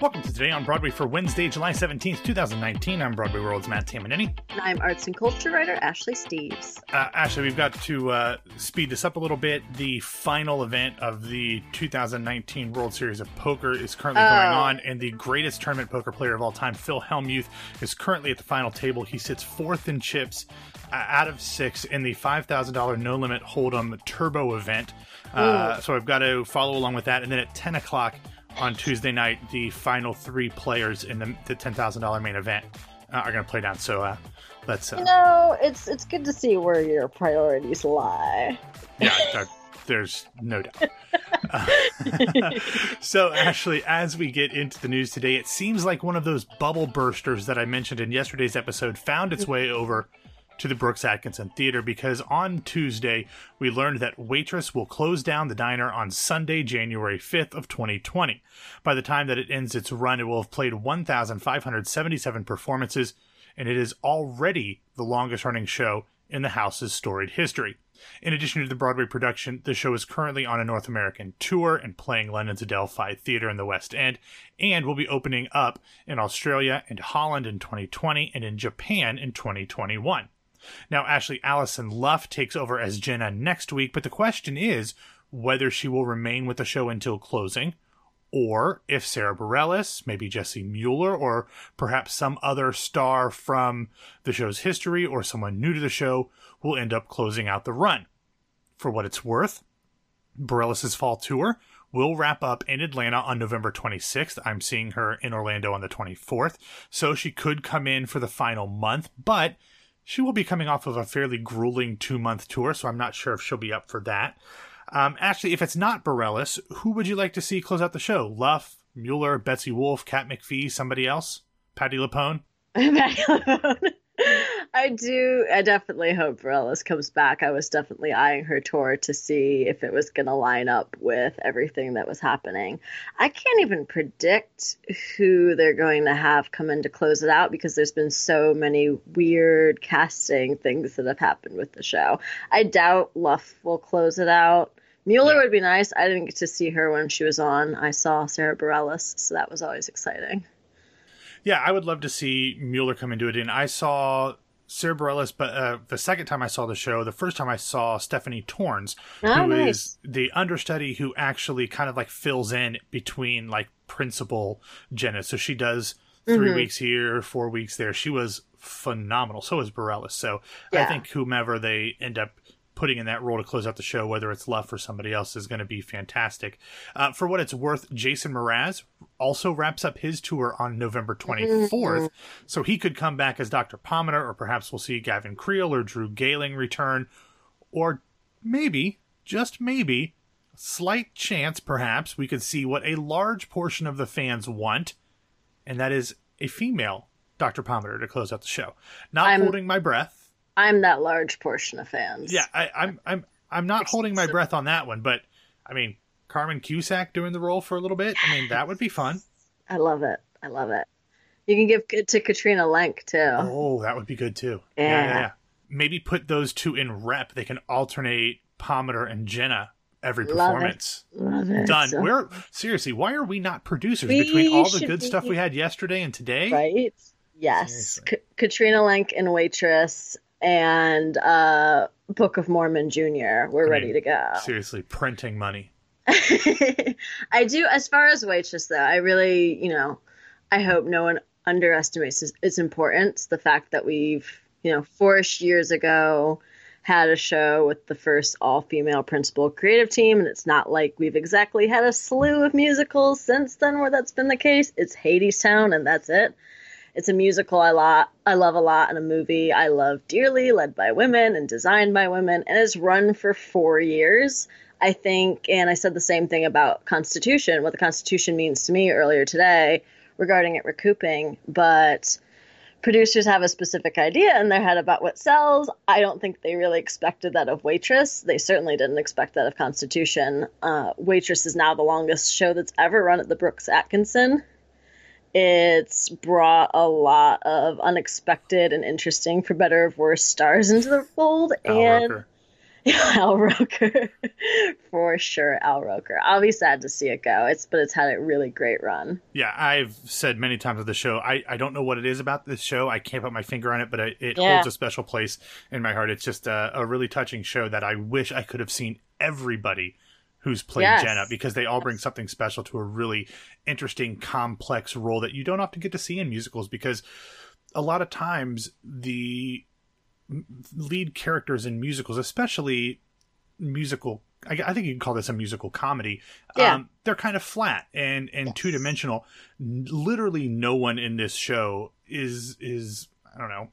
Welcome to Today on Broadway for Wednesday, July 17th, 2019. I'm Broadway World's Matt Tamanini. And I'm arts and culture writer Ashley Steves. Uh, Ashley, we've got to uh, speed this up a little bit. The final event of the 2019 World Series of Poker is currently going Oh. on, and the greatest tournament poker player of all time, Phil Hellmuth, is currently at the final table. He sits fourth in chips uh, out of six in the $5,000 no limit Hold'em Turbo event. Uh, so I've got to follow along with that. And then at 10 o'clock on Tuesday night, the final three players in the, the $10,000 main event uh, are going to play down. So uh, let's. Uh, You know, it's it's good to see where your priorities lie. yeah, there- there's no doubt. So, Ashley, as we get into the news today, it seems like one of those bubble bursters that I mentioned in yesterday's episode found its way over to the Brooks Atkinson Theater because on Tuesday we learned that Waitress will close down the diner on Sunday, January 5th of 2020. By the time that it ends its run, it will have played 1,577 performances, and it is already the longest running show in the house's storied history. In addition to the Broadway production, the show is currently on a North American tour and playing London's Adelphi Theatre in the West End, and will be opening up in Australia and Holland in 2020 and in Japan in 2021. Now, Ashley Allison Luff takes over as Jenna next week, but the question is whether she will remain with the show until closing, or if Sara Bareilles, maybe Jessie Mueller, or perhaps some other star from the show's history or someone new to the show will end up closing out the run. For what it's worth, Bareilles' fall tour will wrap up in Atlanta on November 26th. I'm seeing her in Orlando on the 24th, so she could come in for the final month, but she will be coming off of a fairly grueling two month tour, so I'm not sure if she'll be up for that. Um, actually, if it's not Bareilles, who would you like to see close out the show? Luff, Mueller, Betsy Wolfe, Kat McPhee, somebody else? Patti LuPone? I do. I definitely hope Bareilles comes back. I was definitely eyeing her tour to see if it was going to line up with everything that was happening. I can't even predict who they're going to have come in to close it out because there's been so many weird casting things that have happened with the show. I doubt Luff will close it out. Mueller Yeah. would be nice. I didn't get to see her when she was on. I saw Sara Bareilles, so that was always exciting. Yeah, I would love to see Mueller come into it. And I saw Sara Bareilles, but uh, the second time I saw the show, the first time I saw Stephanie Torns, Oh, who is nice. the understudy who actually kind of like fills in between like principal Jenna. So she does 3 Mhm. weeks here, four weeks there. She was phenomenal. So was Bareilles. So I think whomever they end up putting in that role to close out the show, whether it's Luff or somebody else, is going to be fantastic. Uh, for what it's worth, Jason Mraz also wraps up his tour on November 24th, so he could come back as Dr. Pomatter, or perhaps we'll see Gavin Creel or Drew Gehling return, or maybe, just maybe, slight chance perhaps we could see what a large portion of the fans want, and that is a female Dr. Pomatter to close out the show. Not I'm- holding my breath. I'm that large portion of fans. Yeah, I, I'm I'm I'm not holding my breath on that one, but I mean Carmen Cusack doing the role for a little bit. I mean that would be fun. I love it. I love it. You can give it to Katrina Lenk too. Oh, that would be good too. Yeah. Maybe put those two in rep. They can alternate Pomatter and Jenna every Love it. performance. Love it. Done. So- We're seriously. Why are we not producers We between all the good stuff we had yesterday and today? right? Yes. Katrina Lenk and Waitress and uh, Book of Mormon Jr. We're I ready mean, to go. Seriously, printing money. I do. As far as Waitress, though, I really, you know, I hope no one underestimates its, its importance. The fact that we've, you know, four-ish years ago had a show with the first all-female principal creative team, and it's not like we've exactly had a slew of musicals since then where that's been the case. It's Hadestown, and that's it. It's a musical I lot I love a lot and a movie I love dearly, led by women and designed by women, and it's run for four years. I think, and I said the same thing about Constitution, what the Constitution means to me earlier today regarding it recouping, but producers have a specific idea in their head about what sells. I don't think they really expected that of Waitress. They certainly didn't expect that of Constitution. Uh, Waitress is now the longest show that's ever run at the Brooks Atkinson. It's brought a lot of unexpected and interesting, for better or worse, stars into the fold, Al and Roker. Al Roker, for sure. Al Roker. I'll be sad to see it go. It's but it's had a really great run. Yeah, I've said many times of the show. I, I don't know what it is about this show. I can't put my finger on it, but I, it Yeah. holds a special place in my heart. It's just a, a really touching show that I wish I could have seen everybody who's played Yes. Jenna because they all bring something special to a really interesting, complex role that you don't often get to see in musicals because a lot of times the lead characters in musicals, especially musical, I, I think you can call this a musical comedy. Yeah. Um, they're kind of flat and and Yes. two dimensional. Literally, no one in this show is is I don't know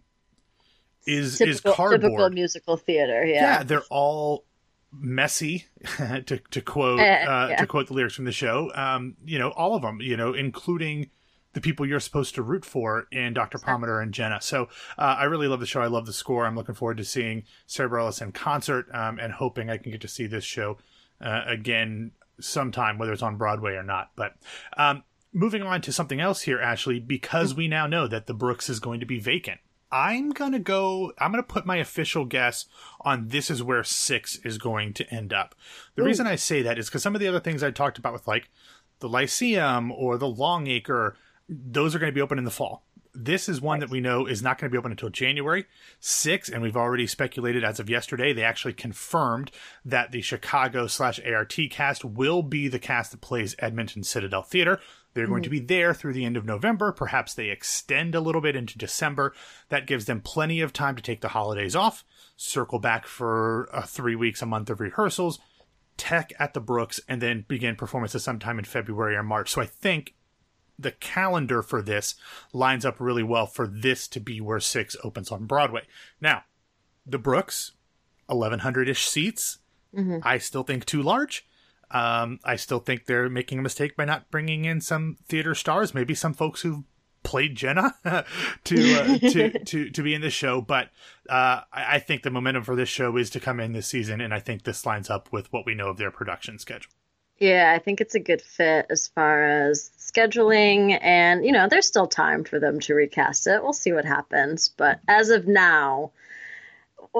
is is Typical, cardboard. typical musical theater. yeah. Yeah. they're all messy to to quote Uh, uh, yeah. to quote the lyrics from the show. Um, you know, all of them. You know, including the people you're supposed to root for in Dr. Pomatter and Jenna. So uh, I really love the show. I love the score. I'm looking forward to seeing Sara Bareilles in concert um, and hoping I can get to see this show uh, again sometime, whether it's on Broadway or not. But um, moving on to something else here, Ashley, because we now know that the Brooks is going to be vacant. I'm gonna go. I'm gonna put my official guess on this is where six is going to end up. The reason I say that is because some of the other things I talked about with like the Lyceum or the Longacre, those are going to be open in the fall. This is one that we know is not going to be open until January 6, and we've already speculated as of yesterday. They actually confirmed that the Chicago slash ART cast will be the cast that plays Edmonton Citadel Theater. They're going to be there through the end of November. Perhaps they extend a little bit into December. That gives them plenty of time to take the holidays off, circle back for uh, three weeks, a month of rehearsals, tech at the Brooks, and then begin performances sometime in February or March. So I think the calendar for this lines up really well for this to be where six opens on Broadway. Now, the Brooks, 1,100 ish seats. I still think too large. Um, I still think they're making a mistake by not bringing in some theater stars, maybe some folks who played Jenna to, uh, to to to be in this show. But uh, I, I think the momentum for this show is to come in this season, and I think this lines up with what we know of their production schedule. Yeah, I think it's a good fit as far as scheduling, and you know, there's still time for them to recast it. We'll see what happens, but as of now,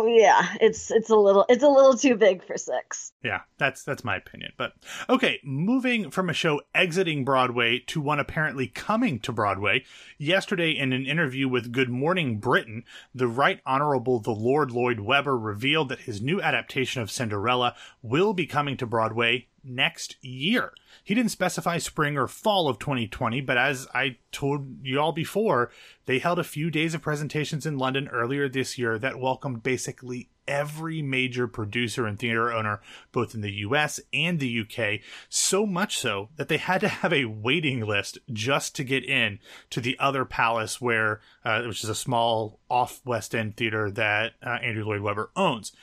yeah, it's it's a little it's a little too big for six. Yeah, that's that's my opinion. But okay, moving from a show exiting Broadway to one apparently coming to Broadway. Yesterday, in an interview with Good Morning Britain, the Right Honorable the Lord Lloyd Webber revealed that his new adaptation of Cinderella will be coming to Broadway next year. He didn't specify spring or fall of 2020, but as I told you all before, they held a few days of presentations in London earlier this year that welcomed basically every major producer and theater owner, both in the US and the UK, so much so that they had to have a waiting list just to get in to the other palace where, uh, which is a small off West End theater that uh, Andrew Lloyd Webber owns.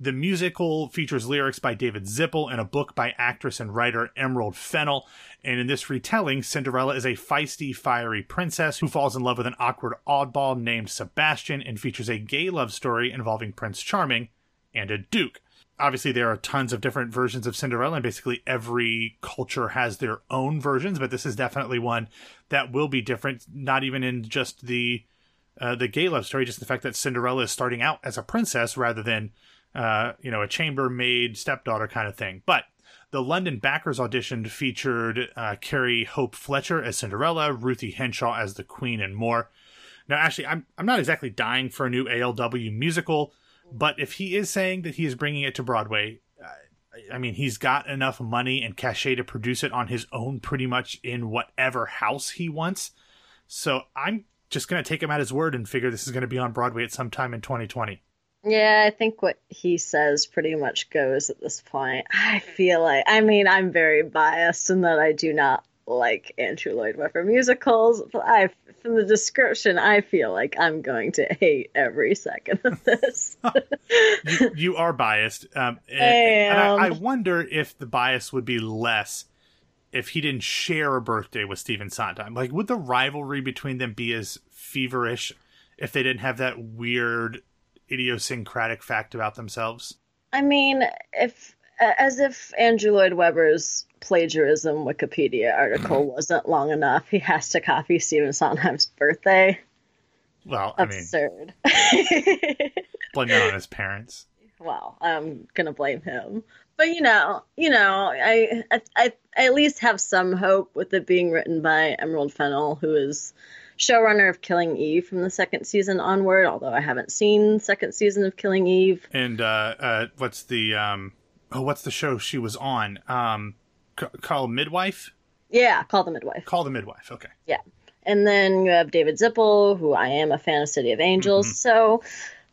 The musical features lyrics by David Zippel and a book by actress and writer Emerald Fennell. And in this retelling, Cinderella is a feisty, fiery princess who falls in love with an awkward oddball named Sebastian and features a gay love story involving Prince Charming and a duke. Obviously, there are tons of different versions of Cinderella, and basically every culture has their own versions, but this is definitely one that will be different, not even in just the uh, the gay love story, just the fact that Cinderella is starting out as a princess rather than uh, you know, a chambermaid stepdaughter kind of thing. But the London backers auditioned featured uh, Carrie Hope Fletcher as Cinderella, Ruthie Henshall as the Queen, and more. Now, actually, I'm I'm not exactly dying for a new ALW musical, but if he is saying that he is bringing it to Broadway, I mean, he's got enough money and cachet to produce it on his own, pretty much in whatever house he wants. So I'm just gonna take him at his word and figure this is gonna be on Broadway at some time in 2020. Yeah, I think what he says pretty much goes at this point. I feel like, I mean, I'm very biased in that I do not like Andrew Lloyd Webber musicals. But I, from the description, I feel like I'm going to hate every second of this. you, you are biased. Um, and, and I. I wonder if the bias would be less if he didn't share a birthday with Stephen Sondheim. Like, would the rivalry between them be as feverish if they didn't have that weird idiosyncratic fact about themselves? I mean, if as if Andrew Lloyd Webber's plagiarism Wikipedia article mm-hmm. wasn't long enough, he has to copy Stephen Sondheim's birthday. Well, I mean, Absurd. blame it on his parents. well, I'm gonna blame him. But you know, you know, I, I, I at least have some hope with it being written by Emerald Fennell, who is showrunner of Killing Eve from the second season onward. Although I haven't seen second season of Killing Eve. And uh, uh, what's the um, oh, what's the show she was on? Um, c- called Midwife. Yeah, call the midwife. Call the Midwife. Okay. Yeah. And then you have David Zippel, who I am a fan of City of Angels. Mm-hmm. So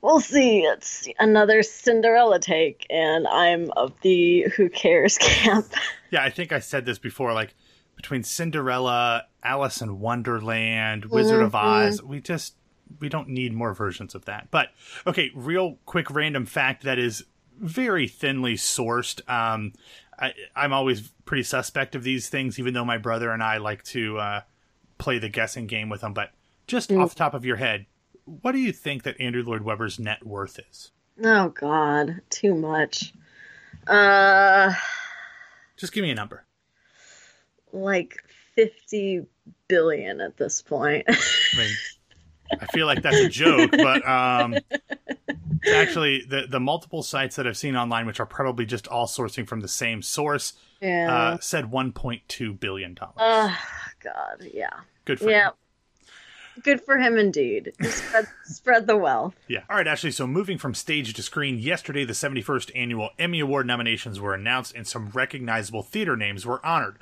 we'll see. It's another Cinderella take, and I'm of the who cares camp. Yeah, I think I said this before. Like between Cinderella, Alice in Wonderland, Wizard mm-hmm. of Oz, we just we don't need more versions of that. But okay, real quick random fact that is very thinly sourced. Um, I, am always pretty suspect of these things, even though my brother and I like to uh, play the guessing game with them. But just mm. off the top of your head, what do you think that Andrew Lloyd Webber's net worth is? Oh God, too much. Uh, just give me a number. Like fifty billion at this point. I mean, I feel like that's a joke, but um, actually the the multiple sites that I've seen online, which are probably just all sourcing from the same source, yeah. uh, said 1.2 billion dollars. Oh God, yeah. Good for yeah. him. Good for him indeed. Spread, spread the wealth. Yeah. All right, Ashley. So moving from stage to screen, yesterday the 71st annual Emmy Award nominations were announced, and some recognizable theater names were honored.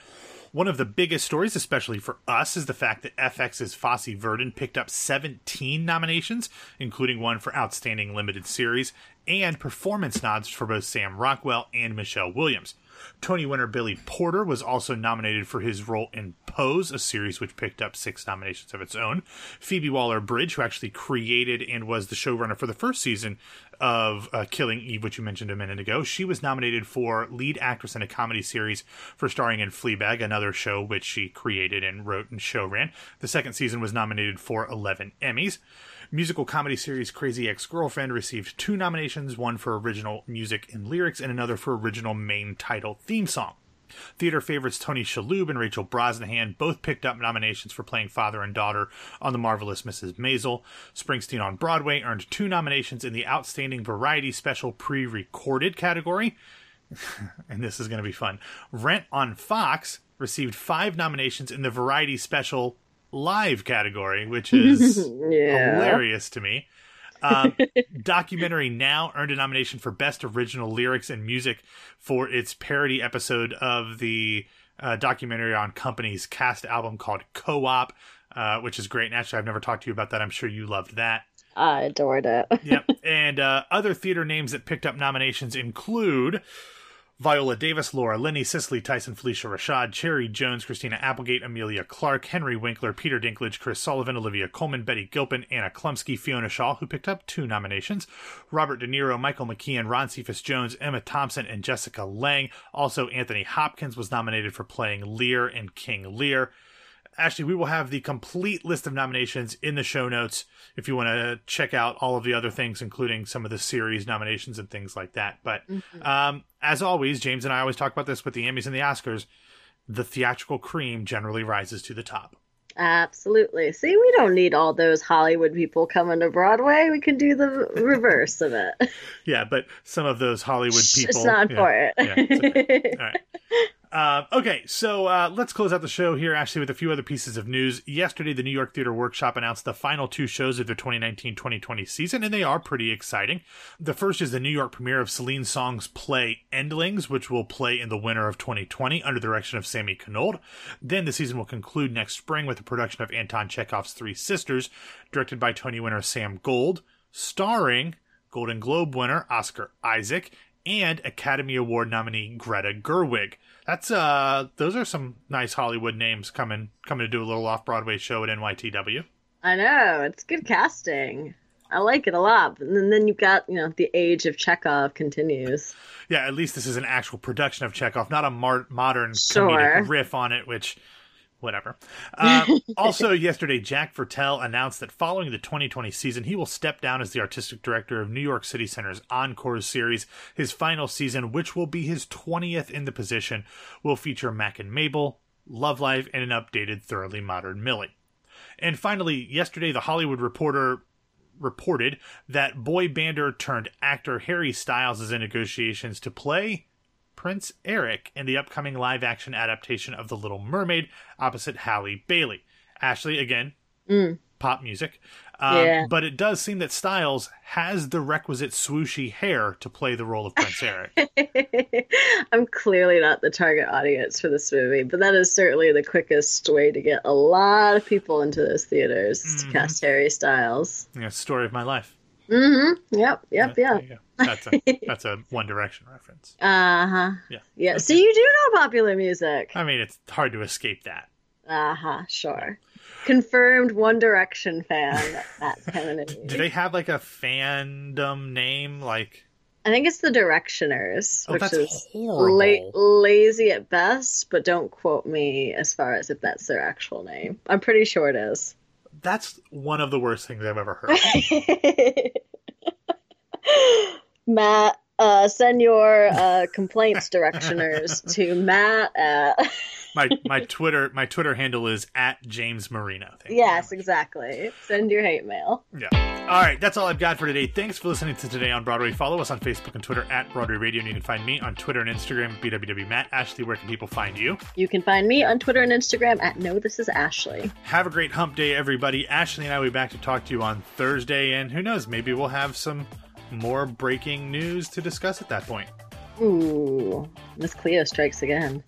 One of the biggest stories, especially for us, is the fact that FX's Fosse Verdon picked up 17 nominations, including one for Outstanding Limited Series, and performance nods for both Sam Rockwell and Michelle Williams. Tony winner Billy Porter was also nominated for his role in Pose, a series which picked up six nominations of its own. Phoebe Waller Bridge, who actually created and was the showrunner for the first season of uh, Killing Eve, which you mentioned a minute ago, she was nominated for lead actress in a comedy series for starring in Fleabag, another show which she created and wrote and show ran. The second season was nominated for 11 Emmys. Musical comedy series Crazy Ex Girlfriend received two nominations one for original music and lyrics, and another for original main title theme song. Theater favorites Tony Shalhoub and Rachel Brosnahan both picked up nominations for playing father and daughter on The Marvelous Mrs. Maisel. Springsteen on Broadway earned two nominations in the Outstanding Variety Special Pre Recorded category. and this is going to be fun. Rent on Fox received five nominations in the Variety Special live category, which is yeah. hilarious to me. Um, documentary now earned a nomination for best original lyrics and music for its parody episode of the uh, documentary on Company's cast album called Co-op, uh, which is great. And actually, I've never talked to you about that. I'm sure you loved that. I adored it. yep. And uh, other theater names that picked up nominations include Viola Davis, Laura Linney, Cicely Tyson, Phylicia Rashad, Cherry Jones, Christina Applegate, Emilia Clarke, Henry Winkler, Peter Dinklage, Chris Sullivan, Olivia Colman, Betty Gilpin, Anna Chlumsky, Fiona Shaw, who picked up two nominations, Robert De Niro, Michael McKean, Ron Cephas Jones, Emma Thompson, and Jessica Lange. Also, Anthony Hopkins was nominated for playing Lear in King Lear. Ashley, we will have the complete list of nominations in the show notes if you want to check out all of the other things, including some of the series nominations and things like that. But mm-hmm. um, as always, James and I always talk about this with the Emmys and the Oscars. The theatrical cream generally rises to the top. Absolutely. See, we don't need all those Hollywood people coming to Broadway. We can do the reverse of it. Yeah, but some of those Hollywood people. It's not yeah, for it. Yeah, okay. All right. Uh, okay, so uh, let's close out the show here, actually, with a few other pieces of news. Yesterday, the New York Theater Workshop announced the final two shows of their 2019 2020 season, and they are pretty exciting. The first is the New York premiere of Celine Song's play Endlings, which will play in the winter of 2020 under the direction of Sammi Cannold. Then the season will conclude next spring with the production of Anton Chekhov's Three Sisters, directed by Tony winner Sam Gold, starring Golden Globe winner Oscar Isaac and Academy Award nominee Greta Gerwig. That's uh those are some nice Hollywood names coming coming to do a little off Broadway show at NYTW. I know, it's good casting. I like it a lot. And then you've got, you know, the age of Chekhov continues. Yeah, at least this is an actual production of Chekhov, not a mar- modern sure. comedic riff on it, which whatever. Uh, also, yesterday, Jack Viertel announced that following the 2020 season, he will step down as the artistic director of New York City Center's Encore series. His final season, which will be his 20th in the position, will feature Mack and Mabel, Love Life, and an updated, thoroughly modern Millie. And finally, yesterday, The Hollywood Reporter reported that boy bander turned actor Harry Styles is in negotiations to play Prince Eric in the upcoming live action adaptation of The Little Mermaid opposite Halle Bailey. Ashley, again, Mm. pop music. Um, Yeah. But it does seem that Styles has the requisite swooshy hair to play the role of Prince Eric. I'm clearly not the target audience for this movie, but that is certainly the quickest way to get a lot of people into those theaters Mhm. to cast Harry Styles. Yeah, story of my life. Mm-hmm. Yep. Yep. Yeah. That's a that's a One Direction reference. Uh huh. Yeah. Yeah. So you do know popular music. I mean, it's hard to escape that. Uh huh. Sure. Confirmed One Direction fan at Kennedy. Do they have like a fandom name? Like, I think it's the Directioners, oh, which is la- lazy at best, but don't quote me as far as if that's their actual name. I'm pretty sure it is. That's one of the worst things I've ever heard. Matt, uh, send your uh, complaints directioners to Matt at. my my Twitter my Twitter handle is at James Marino. Thank yes, exactly. Send your hate mail. Yeah. All right, that's all I've got for today. Thanks for listening to Today on Broadway. Follow us on Facebook and Twitter at Broadway Radio, and you can find me on Twitter and Instagram at BWWMatt. Ashley, where can people find you? You can find me on Twitter and Instagram at No This Is Ashley. Have a great hump day, everybody. Ashley and I will be back to talk to you on Thursday, and who knows, maybe we'll have some more breaking news to discuss at that point. Ooh, Miss Cleo strikes again.